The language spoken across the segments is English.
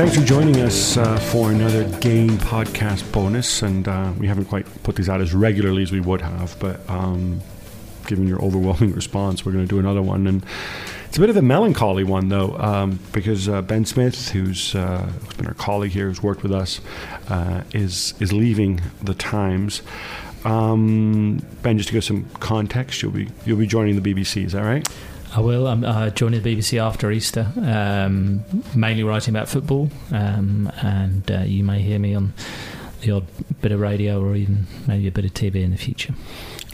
Thanks for joining us uh, for another game podcast bonus. And uh, we haven't quite put these out as regularly as we would have, but um, given your overwhelming response, we're going to do another one. And it's a bit of a melancholy one, though, um, because uh, Ben Smith, who's, uh, who's been our colleague here, who's worked with us, uh, is is leaving the Times. Um, ben, just to give some context, you'll be you'll be joining the BBC. Is that right? I will. I'm uh, joining the BBC after Easter, um, mainly writing about football, um, and uh, you may hear me on the odd bit of radio or even maybe a bit of TV in the future.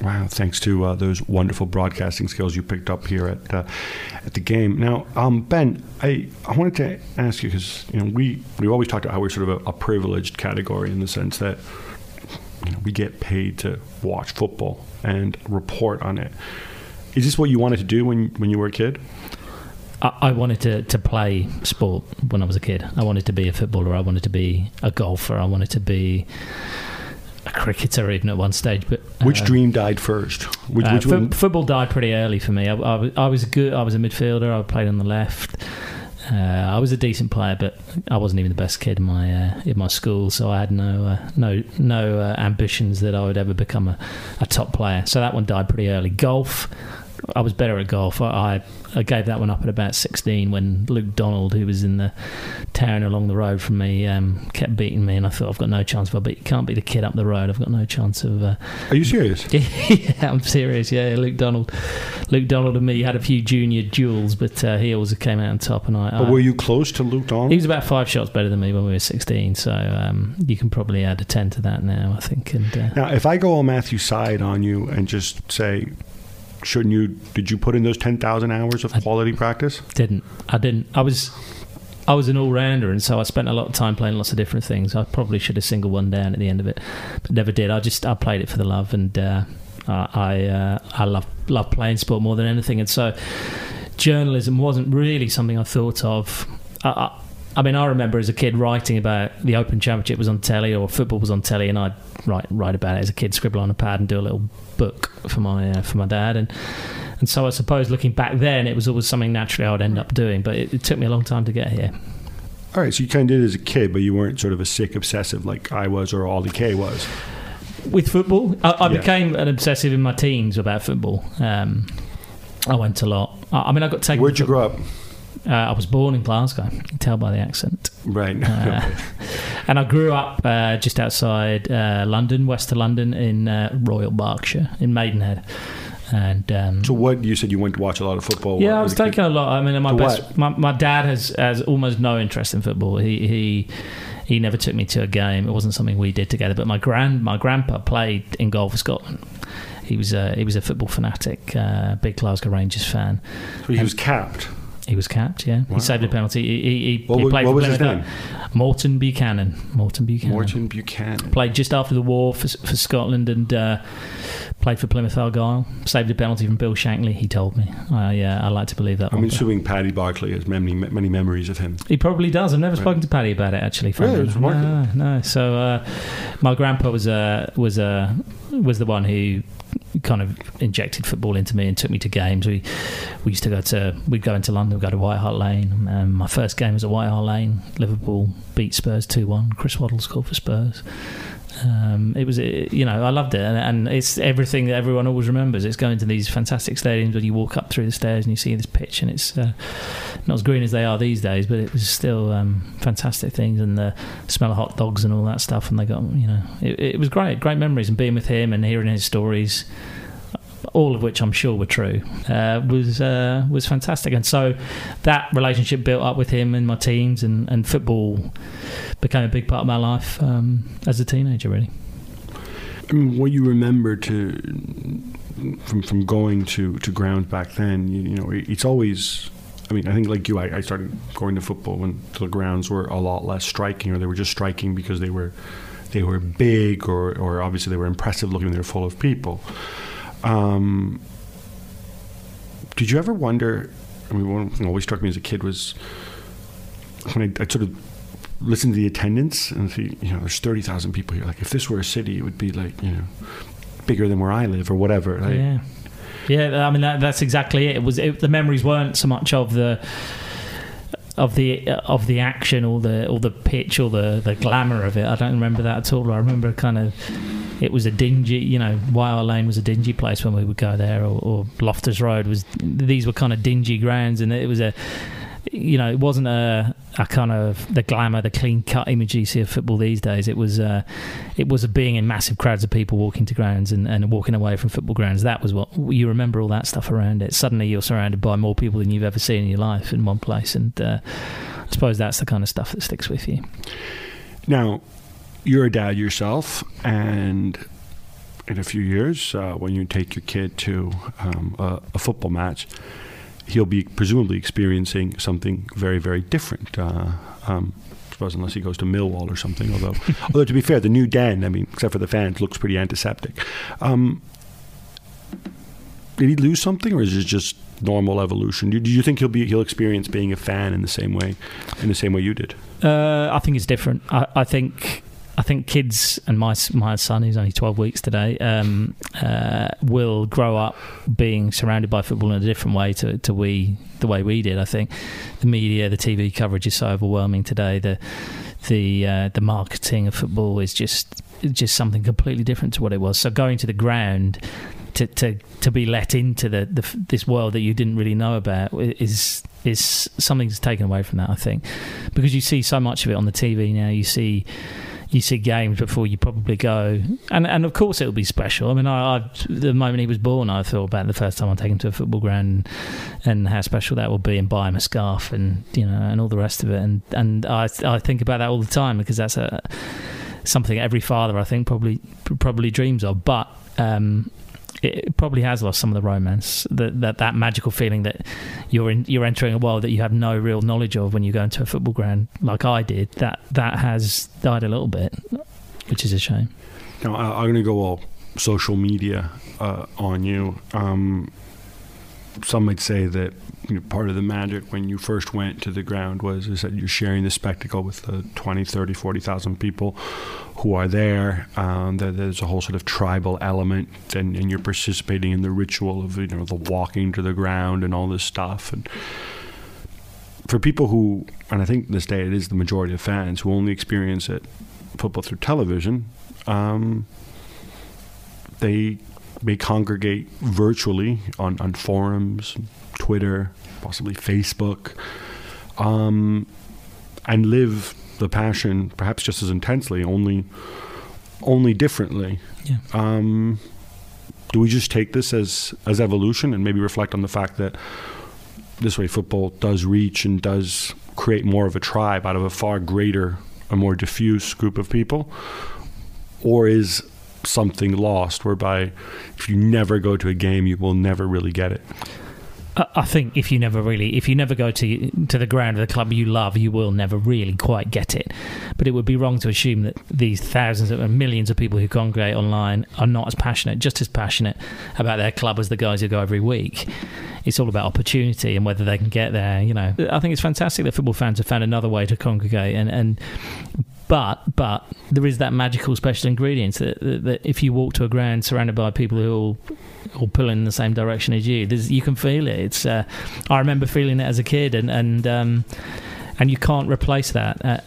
Wow! Thanks to uh, those wonderful broadcasting skills you picked up here at uh, at the game. Now, um, Ben, I, I wanted to ask you because you know we we always talked about how we're sort of a, a privileged category in the sense that you know, we get paid to watch football and report on it. Is this what you wanted to do when when you were a kid? I, wanted to, to play sport when I was a kid. I wanted to be a footballer. I wanted to be a golfer. I wanted to be a cricketer even at one stage. But Which uh, dream died first? Which, Uh, which football died pretty early for me. I, I, was- I was good. I was a midfielder. I played on the left. Uh, I was a decent player, but I wasn't even the best kid in my uh, in my school. So I had no uh, no no uh, ambitions that I would ever become a, a top player. So that one died pretty early. Golf. I was better at golf. I, I, I gave that one up at about 16 when Luke Donald, who was in the town along the road from me, um, kept beating me, and I thought I've got no chance. If I beat, you can't beat the kid up the road, I've got no chance of uh, Are you serious? yeah, I'm serious. Yeah, Luke Donald, Luke Donald and me had a few junior duels, but uh, he always came out on top. And I, But I- were you close to Luke Donald? he was about five shots better than me when we were 16. So um, you can probably add a 10 to that now, I think. And uh, Now, if I go on Matthew Syed on you and just say, shouldn't you? Did you put in those ten thousand hours of quality practice? didn't I didn't I was I was an all rounder, and so I spent a lot of time playing lots of different things. I probably should have singled one down at the end of it, but never did. I just I played it for the love, and uh, I I, uh, I love love playing sport more than anything, and so journalism wasn't really something I thought of. I, I, I mean, I remember as a kid writing about the Open Championship was on telly or football was on telly, and I'd write write about it as a kid, scribble on a pad, and do a little book for my uh, for my dad, and and so I suppose looking back then, it was always something naturally I would end up doing, but it, it took me a long time to get here. All right, so you kind of did it as a kid, but you weren't sort of a sick obsessive like I was or Ollie Kay was. With football, I, I Yeah. became an obsessive in my teens about football. Um, I went a lot. I, I mean, I got taken. Where'd you grow up? Uh, I was born in Glasgow. You can tell by the accent. Right. Uh, and I grew up uh, just outside uh, London, west of London, in uh, Royal Berkshire, in Maidenhead. And um, so what you said you went to watch a lot of football? yeah, I was as a kid? taking a lot. I mean, my To best, my, my dad has has almost no interest in football. He he he never took me to a game. It wasn't something we did together. But my grand my grandpa played in goal for Scotland. He was a he was a football fanatic, uh, big Glasgow Rangers fan. So he was capped. He was capped. Yeah, Wow. he saved a penalty. He he, he, What he played what for was his name? Morton Buchanan. Morton Buchanan. Morton Buchanan. Played just after the war for, for Scotland and uh, played for Plymouth Argyle. Saved a penalty from Bill Shankly. He told me. I uh, I like to believe that. I'm one, but- assuming Paddy Barclay has many many memories of him. He probably does. I've never spoken to Paddy about it actually. Really? It's No, no. So uh, my grandpa was uh, was uh, was the one who kind of injected football into me and took me to games. We we used to go to we'd go into London, we'd go to White Hart Lane. Um, my first game was at White Hart Lane. Liverpool beat Spurs two one. Chris Waddle scored for Spurs. Um, it was, uh, you know, I loved it, and, and it's everything that everyone always remembers. It's going to these fantastic stadiums where you walk up through the stairs and you see this pitch, and it's uh, not as green as they are these days, but it was still um, fantastic things, and the smell of hot dogs and all that stuff. And they got, you know, it, it was great, great memories, and being with him and hearing his stories all of which I'm sure were true, uh, was uh, was fantastic. And so that relationship built up with him and my teens, and, and football became a big part of my life um, as a teenager. Really, I mean, what you remember to from from going to to grounds back then, you, you know, it's always. I mean, I think like you, I, I started going to football when the grounds were a lot less striking, or they were just striking because they were they were big, or or obviously they were impressive looking. They were full of people. Um, did you ever wonder? I mean, one thing always struck me as a kid was when I, I sort of listened to the attendance and see, you know, there's thirty thousand people here. Like, if this were a city, it would be like, you know, bigger than where I live or whatever. Like, yeah, yeah. I mean, that, that's exactly it. It was it, the memories weren't so much of the of the of the action or the or the pitch or the the glamour of it. I don't remember that at all. I remember kind of it was a dingy, you know, White Hart Lane was a dingy place when we would go there, or, or Loftus Road was. These were kind of dingy grounds, and it was a you know, it wasn't a, a kind of the glamour, the clean cut image you see of football these days. It was, uh, it was a being in massive crowds of people walking to grounds and, and walking away from football grounds. That was what you remember all that stuff around it. Suddenly you're surrounded by more people than you've ever seen in your life in one place, and uh, I suppose that's the kind of stuff that sticks with you. Now, you're a dad yourself, and in a few years, uh, when you take your kid to um, a, a football match he'll be presumably experiencing something very, very different. Uh, um, unless he goes to Millwall or something. Although, although to be fair, the new den, I mean, except for the fans, looks pretty antiseptic. Um, did he lose something, or is it just normal evolution? Do, do, you think he'll be he'll experience being a fan in the same way, in the same way you did? Uh, I think it's different. I, I think think kids and my my son, who's only twelve weeks today, um, uh, will grow up being surrounded by football in a different way to, to we the way we did. I think the media, the TV coverage is so overwhelming today. The the uh, the marketing of football is just just something completely different to what it was. So going to the ground to to, to be let into the, the this world that you didn't really know about is is something's taken away from that. I think because you see so much of it on the TV now. You see you see games before you probably go, and and of course it'll be special. I mean, I, I the moment he was born, I thought about the first time I take him to a football ground, and, and how special that will be, and buy him a scarf, and you know, and all the rest of it, and and I I think about that all the time because that's a something every father I think probably probably dreams of, but. Um, it probably has lost some of the romance, that that, that magical feeling that you're in, you're entering a world that you have no real knowledge of when you go into a football ground, like I did. That that has died a little bit, which is a shame. Now I'm going to go all social media uh, on you. Um, some might say that you know, part of the magic when you first went to the ground was is that you're sharing the spectacle with the 20, 30, 40,000 people who are there. Um, that there's a whole sort of tribal element, and, and, you're participating in the ritual of you know the walking to the ground and all this stuff. And for people who, and I think this day it is the majority of fans who only experience it football through television. Um, they may congregate virtually on, on forums, Twitter, possibly Facebook, um, and live the passion perhaps just as intensely, only only differently. Yeah. Um, do we just take this as as evolution and maybe reflect on the fact that this way football does reach and does create more of a tribe out of a far greater, a more diffuse group of people, or is something lost whereby if you never go to a game you will never really get it I think if you never really, if you never go to to the ground of the club you love, you will never really quite get it. But it would be wrong to assume that these thousands of millions of people who congregate online are not as passionate, just as passionate about their club as the guys who go every week. It's all about opportunity and whether they can get there. You know, I think it's fantastic that football fans have found another way to congregate and and but but there is that magical special ingredient that, that, that, if you walk to a ground surrounded by people who all all pull in the same direction as you, you can feel it. It's uh, I remember feeling it as a kid, and and um, and you can't replace that. Uh,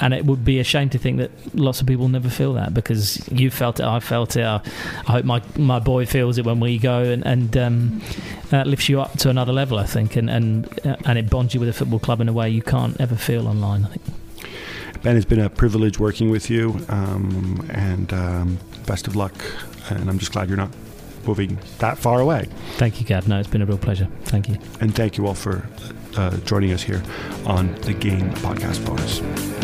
and it would be a shame to think that lots of people never feel that because you felt it, I felt it. I, I hope my my boy feels it when we go, and and um, uh, lifts you up to another level. I think, and and uh, and it bonds you with a football club in a way you can't ever feel online. I think. Ben, it's been a privilege working with you, um, and um, best of luck. And I'm just glad you're not moving that far away. Thank you, Gad. No, it's been a real pleasure. Thank you. And thank you all for uh, joining us here on the Game Podcast Bonus.